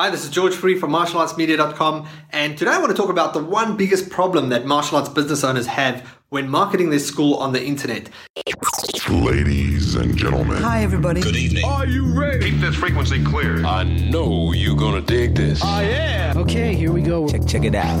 Hi, this is George Fourie from martialartsmedia.com, and today I want to talk about the one biggest problem that martial arts business owners have when marketing their school on the internet. Ladies and gentlemen. Hi, everybody. Good evening. Are you ready? Keep this frequency clear. I know you're gonna dig this. I am. Okay, here we go. Check, check it out.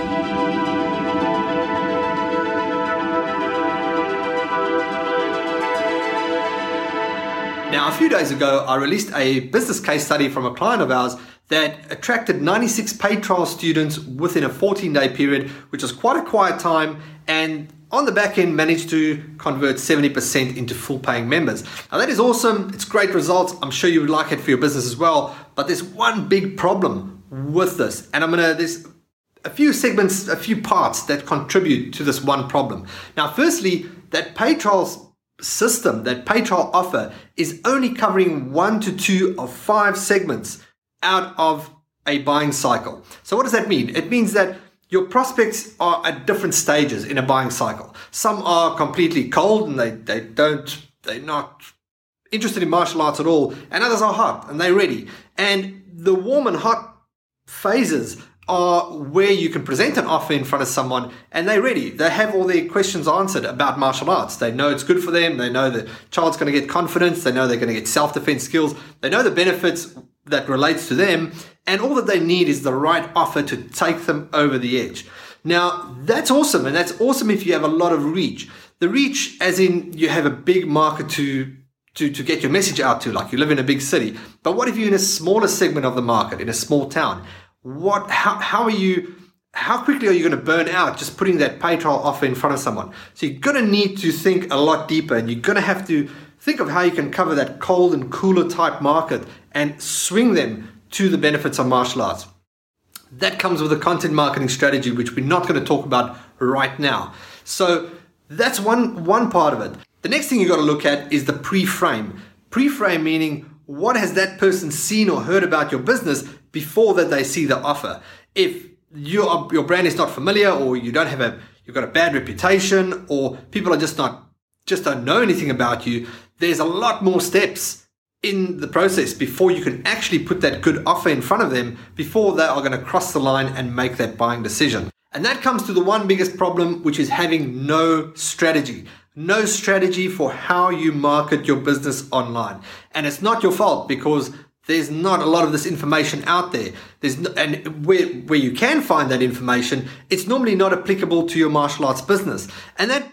A few days ago, I released a business case study from a client of ours that attracted 96 paid trial students within a 14 day period, which was quite a quiet time, and on the back end managed to convert 70% into full paying members. Now, that is awesome. It's great results. I'm sure you would like it for your business as well. But there's one big problem with this, and I'm gonna, there's a few segments, a few parts that contribute to this one problem. Now, firstly, that paid trials system, that pay trial offer, is only covering one to two of five segments out of a buying cycle. So, what does that mean? It means that your prospects are at different stages in a buying cycle. Some are completely cold and they, they don't, they're not interested in martial arts at all, and others are hot and they're ready. And the warm and hot phases are where you can present an offer in front of someone and they're ready. They have all their questions answered about martial arts. They know it's good for them. They know the child's going to get confidence. They know they're going to get self-defense skills. They know the benefits that relates to them. And all that they need is the right offer to take them over the edge. Now, that's awesome. And that's awesome if you have a lot of reach. The reach, as in you have a big market to to, to get your message out to, like you live in a big city. But what if you're in a smaller segment of the market, in a small town? What, how, how are you, how quickly are you going to burn out just putting that pay trial offer in front of someone? So you're going to need to think a lot deeper and you're going to have to think of how you can cover that cold and cooler type market and swing them to the benefits of martial arts. That comes with a content marketing strategy, which we're not going to talk about right now. So that's one, one part of it. The next thing you've got to look at is the pre-frame. Pre-frame meaning what has that person seen or heard about your business before that they see the offer. If your your brand is not familiar or you don't have a you've got a bad reputation or people are just not just don't know anything about you, there's a lot more steps in the process before you can actually put that good offer in front of them before they are going to cross the line and make that buying decision. And that comes to the one biggest problem, which is having no strategy. No strategy for how you market your business online. And it's not your fault because there's not a lot of this information out there. There's no, and where where you can find that information, it's normally not applicable to your martial arts business. And that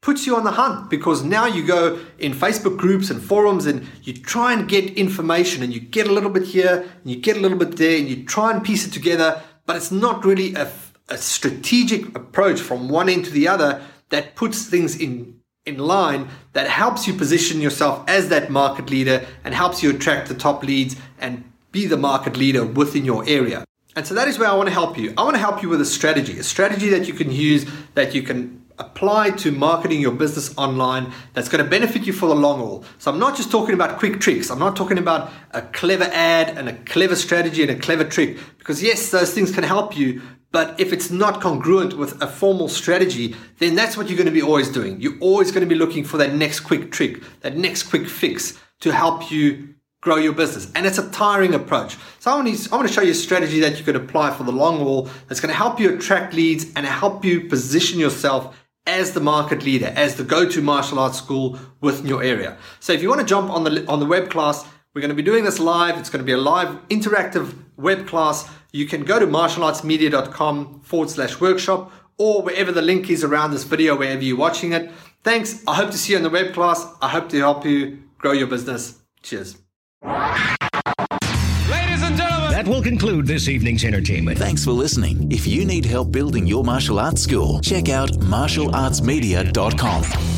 puts you on the hunt because now you go in Facebook groups and forums and you try and get information and you get a little bit here and you get a little bit there and you try and piece it together, but it's not really a, a strategic approach from one end to the other that puts things in in line that helps you position yourself as that market leader and helps you attract the top leads and be the market leader within your area. And so that is where I want to help you. I want to help you with a strategy, a strategy that you can use that you can apply to marketing your business online that's going to benefit you for the long haul. So I'm not just talking about quick tricks. I'm not talking about a clever ad and a clever strategy and a clever trick because yes, those things can help you, but if it's not congruent with a formal strategy, then that's what you're going to be always doing. You're always going to be looking for that next quick trick, that next quick fix to help you grow your business. And it's a tiring approach. So I want, to, I want to show you a strategy that you can apply for the long haul that's going to help you attract leads and help you position yourself as the market leader, as the go-to martial arts school within your area. So if you want to jump on the on the web class, we're going to be doing this live. It's going to be a live interactive web class. You can go to martialartsmedia.com forward slash workshop or wherever the link is around this video, wherever you're watching it. Thanks. I hope to see you in the web class. I hope to help you grow your business. Cheers. Ladies and gentlemen. That will conclude this evening's entertainment. Thanks for listening. If you need help building your martial arts school, check out martialartsmedia.com.